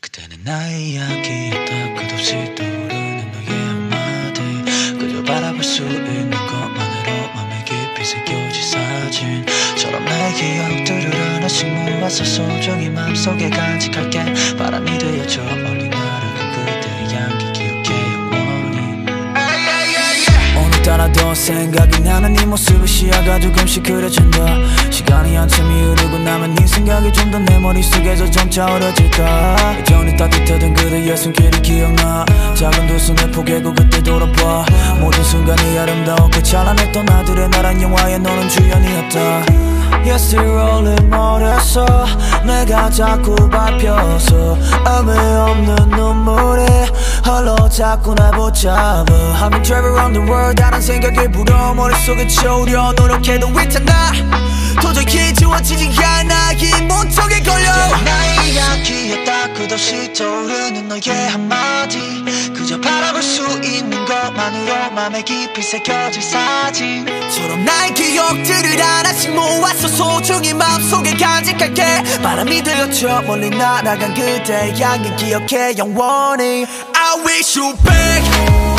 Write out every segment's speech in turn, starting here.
그때는 나의 이야기였다 끝없이 떠오르는 너의 한마디. 그저 바라볼 수 있는 것만으로 맘에 깊이 새겨진 사진처럼 나의 기억들을 하나씩 모아서 소중히 마음속에 간직할게. 바람이 되어줘 생각이 나는 네 모습을 시야가 조금씩 그려진다. 시간이 한참이 흐르고 나면 네 생각이 좀 더 내 머릿속에서 점차 어려질까. 여전히 따뜻하던 그대의 손길이 기억나. 작은 두 손을 포개고 그때 돌아봐. 모든 순간이 아름다웠고 찬란했던 아들의 나란 영화에 너는 주연이었다. Rolling 멀어서 내가 자꾸 밟혀서 의미 없는 눈물이 홀로 자꾸 날 붙잡아. I've been traveling around the world. 다른 생각이 불어. 머릿속에 채우려. 노력해도 있잖아 도저히 지워지지 않아. 이 문턱에 걸려. 나의 이야기였다. 끝없이 떠오르는 너의 한마디. 그저 바라볼 수 있는 것만으로 맘에 깊이 새겨질 사진처럼 나의 기억들을 하나씩 모아서 소중히 마음속에 간직할게. 바람이 들려쳐 멀리 날아간 그대의 향기 기억해. 영원히 I wish you back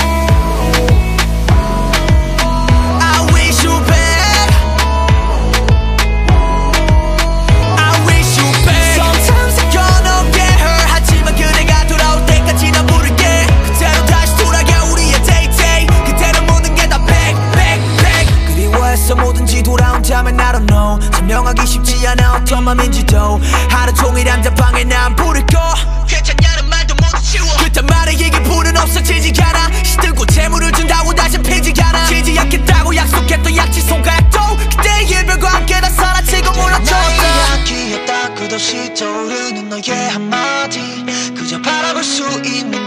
그리워했어 뭐든지 돌아온다면 I don't know. 설명하기 쉽지 않아 어떤 맘인지도. 하루 종일 한자방에 난 부를 거 괜찮냐는 말도 모두 치워. 그딴 말에 얘기 불은 없어지지 않아. 시들고 재물을 준다고 다시 피지 않아. 지지 않겠다고 약속했던 약지 손가락도 그때의 일별과 함께 다 사라지고 몰라쳤다 이야기였다 끝없이 떠오르는 너의 한마디. 있는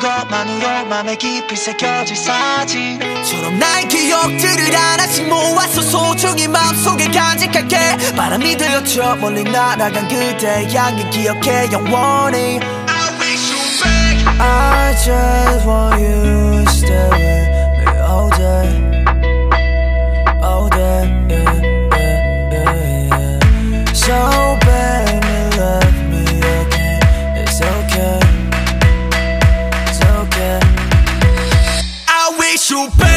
것만으로 맘에 깊이 새겨질 사진처럼 나의 기억들을 하나씩 모아서 소중히 마음속에 간직할게. 바람이 들려쳐 멀리 날아간 그대의 향기 기억해 영원히 to